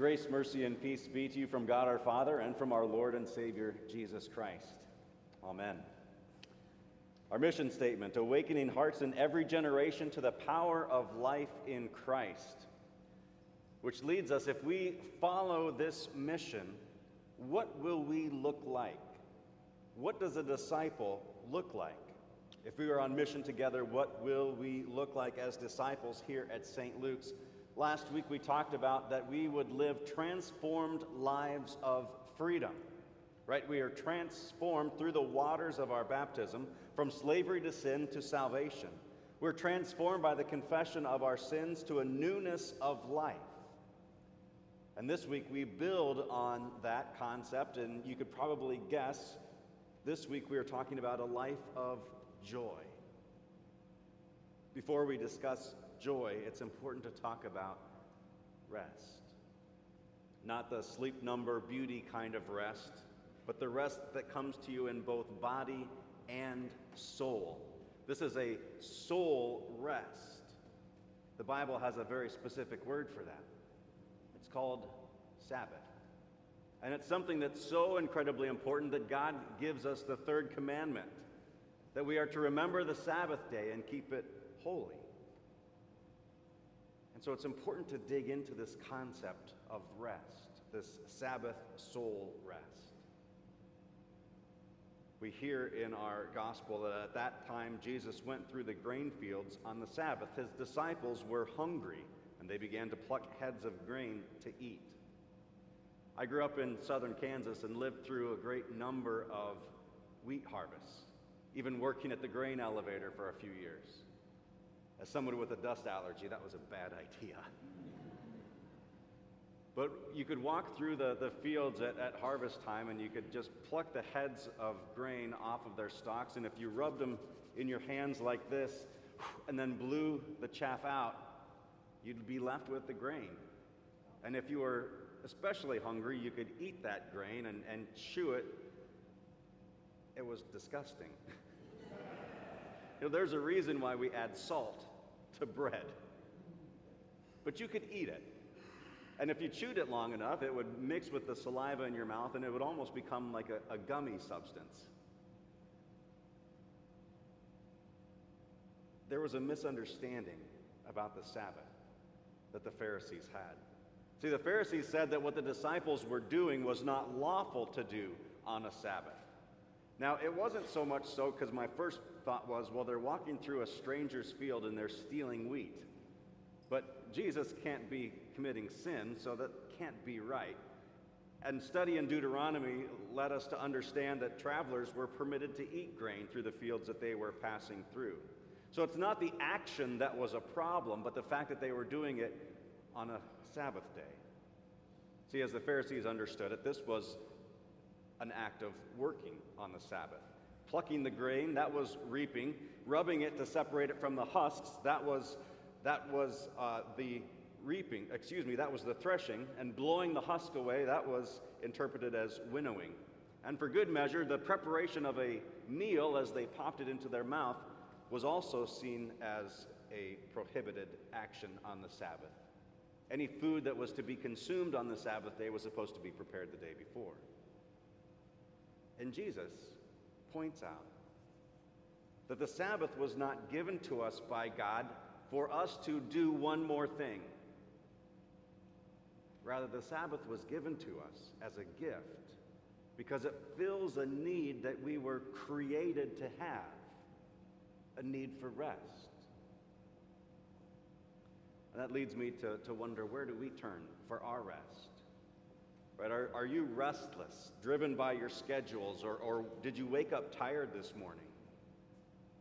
Grace, mercy, and peace be to you from God our Father and from our Lord and Savior Jesus Christ. Amen. Our mission statement awakening hearts in every generation to the power of life in Christ. Which leads us, if we follow this mission, what will we look like? What does a disciple look like? If we are on mission together, what will we look like as disciples here at St. Luke's? Last week we talked about that we would live transformed lives of freedom. Right? We are transformed through the waters of our baptism from slavery to sin to salvation. We're transformed by the confession of our sins to a newness of life. And this week we build on that concept, and you could probably guess this week we are talking about a life of joy. Before we discuss joy, it's important to talk about rest. Not the sleep number beauty kind of rest, but the rest that comes to you in both body and soul. This is a soul rest. The Bible has a very specific word for that. It's called Sabbath. And it's something that's so incredibly important that God gives us the third commandment that we are to remember the Sabbath day and keep it holy. And so it's important to dig into this concept of rest, this Sabbath soul rest. We hear in our gospel that at that time Jesus went through the grain fields on the Sabbath. His disciples were hungry and they began to pluck heads of grain to eat. I grew up in southern Kansas and lived through a great number of wheat harvests even working at the grain elevator for a few years. As someone with a dust allergy, that was a bad idea. But you could walk through the, the fields at, at harvest time and you could just pluck the heads of grain off of their stalks. And if you rubbed them in your hands like this and then blew the chaff out, you'd be left with the grain. And if you were especially hungry, you could eat that grain and, and chew it. It was disgusting. You know, there's a reason why we add salt to bread. But you could eat it. And if you chewed it long enough, it would mix with the saliva in your mouth and it would almost become like a, a gummy substance. There was a misunderstanding about the Sabbath that the Pharisees had. See, the Pharisees said that what the disciples were doing was not lawful to do on a Sabbath. Now, it wasn't so much so because my first thought was, well, they're walking through a stranger's field and they're stealing wheat. But Jesus can't be committing sin, so that can't be right. And study in Deuteronomy led us to understand that travelers were permitted to eat grain through the fields that they were passing through. So it's not the action that was a problem, but the fact that they were doing it on a Sabbath day. See, as the Pharisees understood it, this was an act of working on the Sabbath. Plucking the grain, that was reaping. Rubbing it to separate it from the husks, that was, that was uh, the reaping. Excuse me, that was the threshing. And blowing the husk away, that was interpreted as winnowing. And for good measure, the preparation of a meal as they popped it into their mouth was also seen as a prohibited action on the Sabbath. Any food that was to be consumed on the Sabbath day was supposed to be prepared the day before. And Jesus points out that the Sabbath was not given to us by God for us to do one more thing. Rather, the Sabbath was given to us as a gift because it fills a need that we were created to have a need for rest. And that leads me to, to wonder where do we turn for our rest? Right? Are, are you restless, driven by your schedules, or, or did you wake up tired this morning?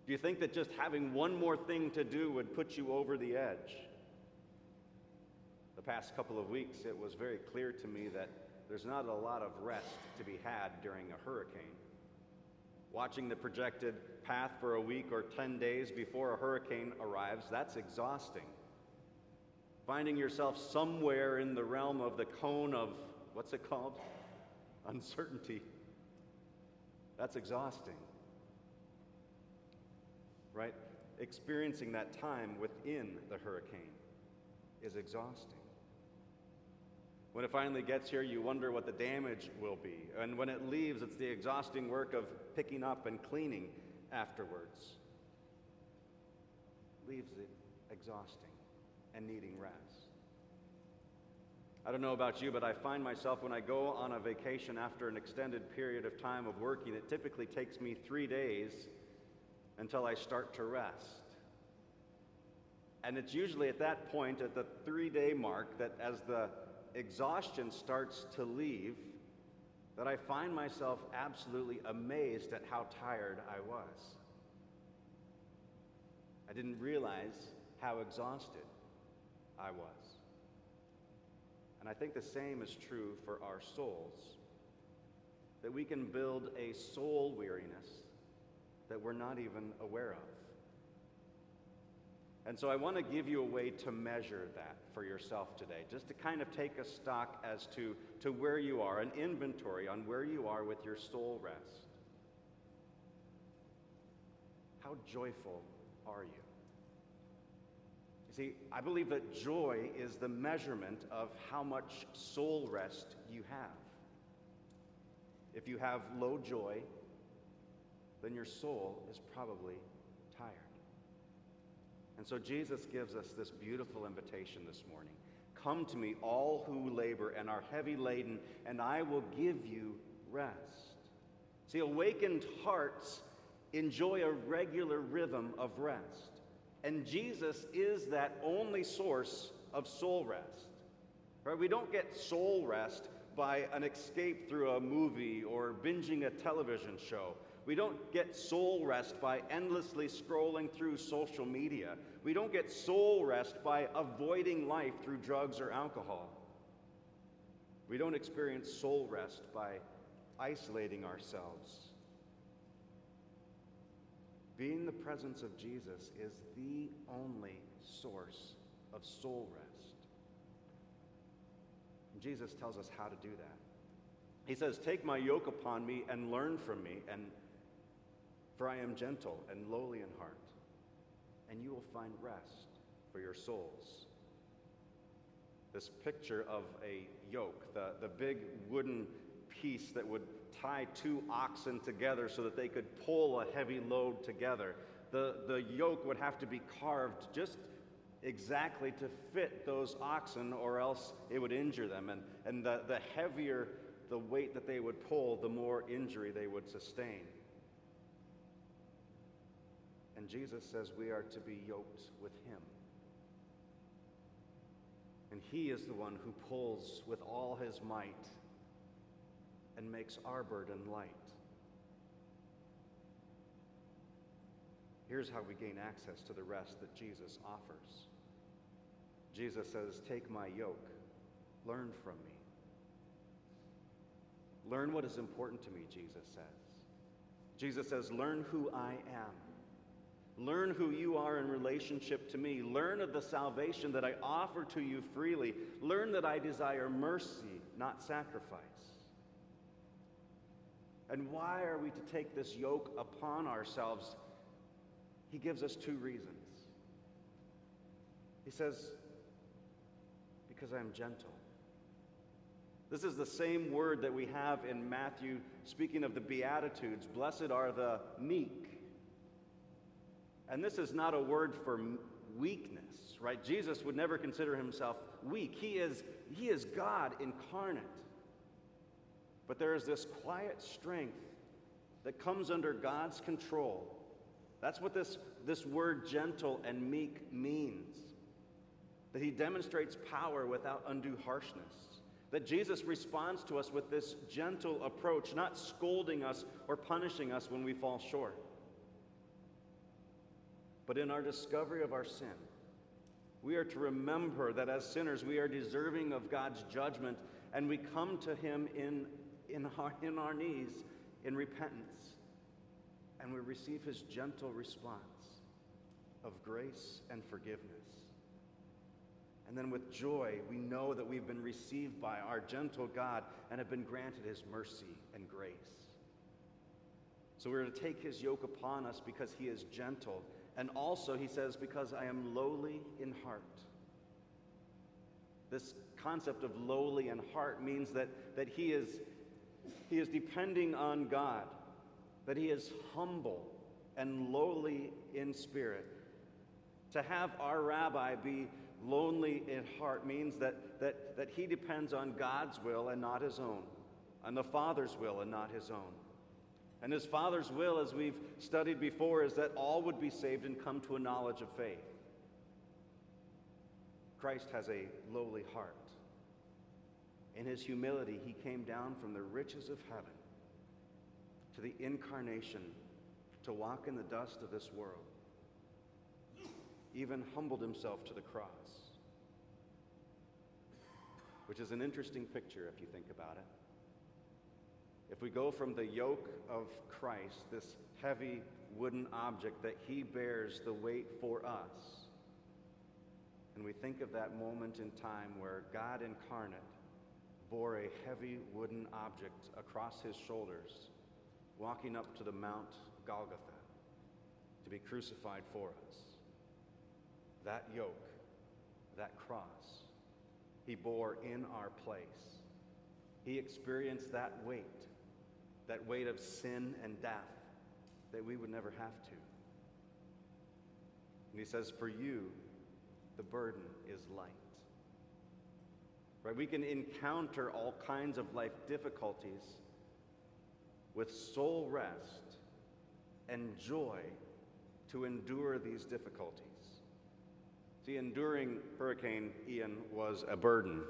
Do you think that just having one more thing to do would put you over the edge? The past couple of weeks, it was very clear to me that there's not a lot of rest to be had during a hurricane. Watching the projected path for a week or 10 days before a hurricane arrives, that's exhausting. Finding yourself somewhere in the realm of the cone of what's it called? Uncertainty. That's exhausting. Right? Experiencing that time within the hurricane is exhausting. When it finally gets here, you wonder what the damage will be. And when it leaves, it's the exhausting work of picking up and cleaning afterwards. Leaves it exhausting and needing rest. I don't know about you, but I find myself when I go on a vacation after an extended period of time of working, it typically takes me three days until I start to rest. And it's usually at that point, at the three day mark, that as the exhaustion starts to leave, that I find myself absolutely amazed at how tired I was. I didn't realize how exhausted I was. And I think the same is true for our souls. That we can build a soul weariness that we're not even aware of. And so I want to give you a way to measure that for yourself today, just to kind of take a stock as to, to where you are, an inventory on where you are with your soul rest. How joyful are you? You see, I believe that joy is the measurement of how much soul rest you have. If you have low joy, then your soul is probably tired. And so Jesus gives us this beautiful invitation this morning Come to me, all who labor and are heavy laden, and I will give you rest. See, awakened hearts enjoy a regular rhythm of rest. And Jesus is that only source of soul rest. Right? We don't get soul rest by an escape through a movie or binging a television show. We don't get soul rest by endlessly scrolling through social media. We don't get soul rest by avoiding life through drugs or alcohol. We don't experience soul rest by isolating ourselves. Being the presence of Jesus is the only source of soul rest. And Jesus tells us how to do that. He says, Take my yoke upon me and learn from me, and for I am gentle and lowly in heart, and you will find rest for your souls. This picture of a yoke, the, the big wooden piece that would tie two oxen together so that they could pull a heavy load together. The, the yoke would have to be carved just exactly to fit those oxen, or else it would injure them. And, and the, the heavier the weight that they would pull, the more injury they would sustain. And Jesus says we are to be yoked with Him. And He is the one who pulls with all His might and makes our burden light. Here's how we gain access to the rest that Jesus offers. Jesus says, Take my yoke, learn from me. Learn what is important to me, Jesus says. Jesus says, Learn who I am. Learn who you are in relationship to me. Learn of the salvation that I offer to you freely. Learn that I desire mercy, not sacrifice. And why are we to take this yoke upon ourselves? He gives us two reasons. He says, Because I am gentle. This is the same word that we have in Matthew, speaking of the Beatitudes. Blessed are the meek. And this is not a word for weakness, right? Jesus would never consider himself weak. He is, he is God incarnate. But there is this quiet strength that comes under God's control. That's what this, this word gentle and meek means. That he demonstrates power without undue harshness. That Jesus responds to us with this gentle approach, not scolding us or punishing us when we fall short. But in our discovery of our sin, we are to remember that as sinners, we are deserving of God's judgment, and we come to Him in, in, our, in our knees in repentance, and we receive His gentle response of grace and forgiveness. And then with joy, we know that we've been received by our gentle God and have been granted His mercy and grace. So we're to take His yoke upon us because He is gentle and also, he says, because I am lowly in heart. This concept of lowly in heart means that, that he, is, he is depending on God, that he is humble and lowly in spirit. To have our rabbi be lonely in heart means that, that, that he depends on God's will and not his own, on the Father's will and not his own. And his Father's will, as we've studied before, is that all would be saved and come to a knowledge of faith. Christ has a lowly heart. In his humility, he came down from the riches of heaven to the incarnation to walk in the dust of this world, even humbled himself to the cross, which is an interesting picture if you think about it. If we go from the yoke of Christ, this heavy wooden object that he bears the weight for us, and we think of that moment in time where God incarnate bore a heavy wooden object across his shoulders, walking up to the Mount Golgotha to be crucified for us. That yoke, that cross, he bore in our place. He experienced that weight that weight of sin and death that we would never have to. And he says, For you, the burden is light. Right? We can encounter all kinds of life difficulties with soul rest and joy to endure these difficulties. See, enduring Hurricane Ian was a burden.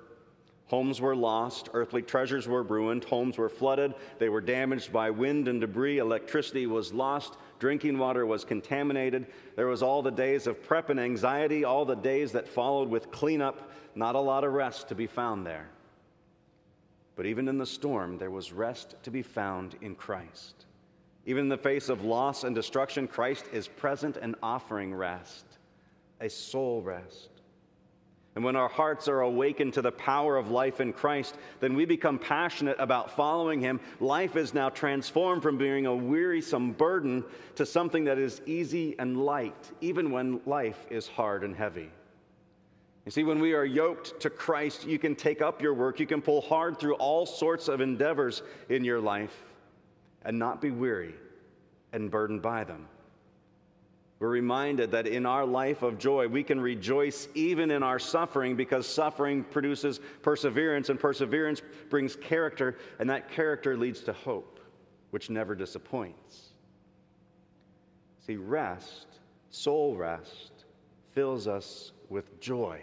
Homes were lost, earthly treasures were ruined, homes were flooded, they were damaged by wind and debris, electricity was lost, drinking water was contaminated. There was all the days of prep and anxiety, all the days that followed with cleanup, not a lot of rest to be found there. But even in the storm, there was rest to be found in Christ. Even in the face of loss and destruction, Christ is present and offering rest, a soul rest. And when our hearts are awakened to the power of life in Christ, then we become passionate about following Him. Life is now transformed from being a wearisome burden to something that is easy and light, even when life is hard and heavy. You see, when we are yoked to Christ, you can take up your work, you can pull hard through all sorts of endeavors in your life and not be weary and burdened by them. We're reminded that in our life of joy, we can rejoice even in our suffering because suffering produces perseverance, and perseverance brings character, and that character leads to hope, which never disappoints. See, rest, soul rest, fills us with joy.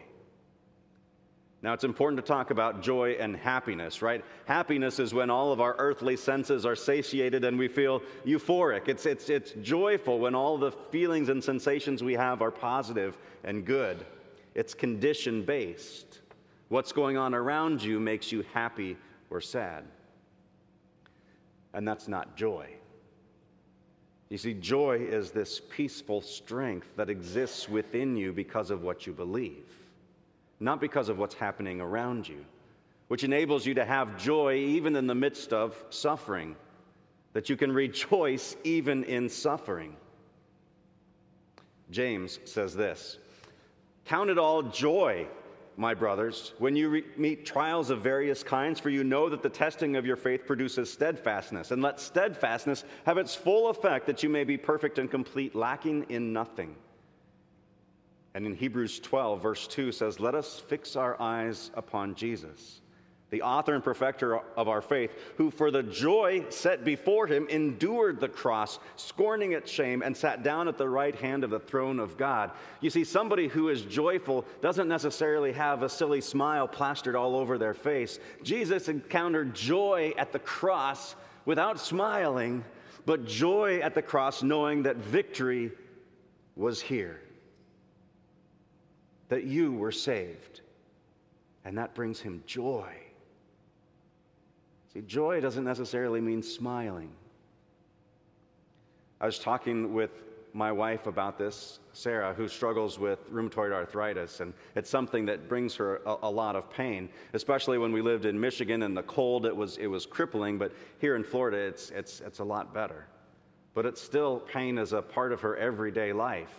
Now, it's important to talk about joy and happiness, right? Happiness is when all of our earthly senses are satiated and we feel euphoric. It's, it's, it's joyful when all the feelings and sensations we have are positive and good. It's condition based. What's going on around you makes you happy or sad. And that's not joy. You see, joy is this peaceful strength that exists within you because of what you believe not because of what's happening around you, which enables you to have joy even in the midst of suffering, that you can rejoice even in suffering. James says this Count it all joy, my brothers, when you re- meet trials of various kinds, for you know that the testing of your faith produces steadfastness. And let steadfastness have its full effect, that you may be perfect and complete, lacking in nothing. And in Hebrews 12, verse 2 says, Let us fix our eyes upon Jesus, the author and perfecter of our faith, who for the joy set before him endured the cross, scorning its shame, and sat down at the right hand of the throne of God. You see, somebody who is joyful doesn't necessarily have a silly smile plastered all over their face. Jesus encountered joy at the cross without smiling, but joy at the cross knowing that victory was here that you were saved. And that brings him joy. See, joy doesn't necessarily mean smiling. I was talking with my wife about this, Sarah, who struggles with rheumatoid arthritis, and it's something that brings her a, a, lot of pain, especially when we lived in Michigan and the cold, it was, it was crippling, but here in Florida, it's, it's, it's a lot better. But it's still pain as a part of her everyday life.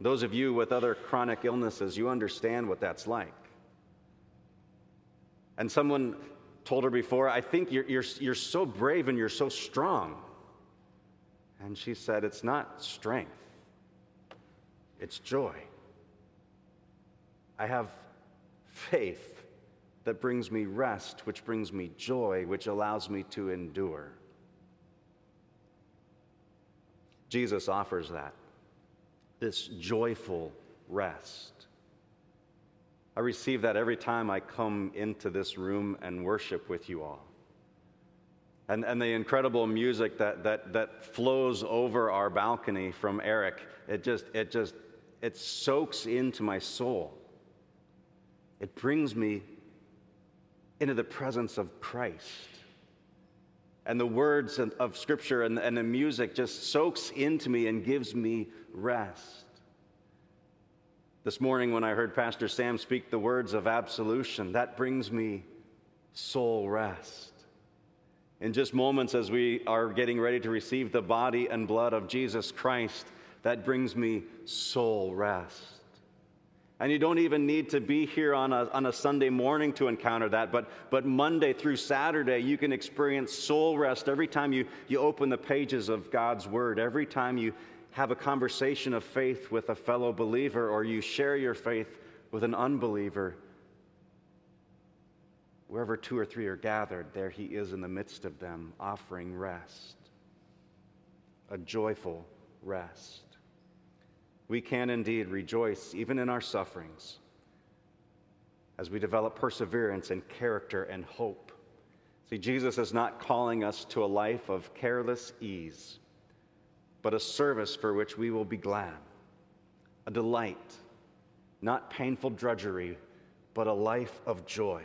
Those of you with other chronic illnesses, you understand what that's like. And someone told her before, I think you're, you're, you're so brave and you're so strong. And she said, It's not strength, it's joy. I have faith that brings me rest, which brings me joy, which allows me to endure. Jesus offers that, this joyful rest. I receive that every time I come into this room and worship with you all. And, and the incredible music that, that, that flows over our balcony from Eric, it just, it just, it soaks into my soul. It brings me into the presence of Christ. And the words of, Scripture and, and the music just soaks into me and gives me rest. This morning, when I heard Pastor Sam speak the words of absolution, that brings me soul rest. In just moments, as we are getting ready to receive the body and blood of Jesus Christ, that brings me soul rest. And you don't even need to be here on a, on a Sunday morning to encounter that, but, but Monday through Saturday, you can experience soul rest every time you, you open the pages of God's Word, every time you have a conversation of faith with a fellow believer or you share your faith with an unbeliever, wherever two or three are gathered, there he is in the midst of them, offering rest, a joyful rest. We can indeed rejoice even in our sufferings as we develop perseverance and character and hope. See, Jesus is not calling us to a life of careless ease but a service for which we will be glad, a delight, not painful drudgery, but a life of joy.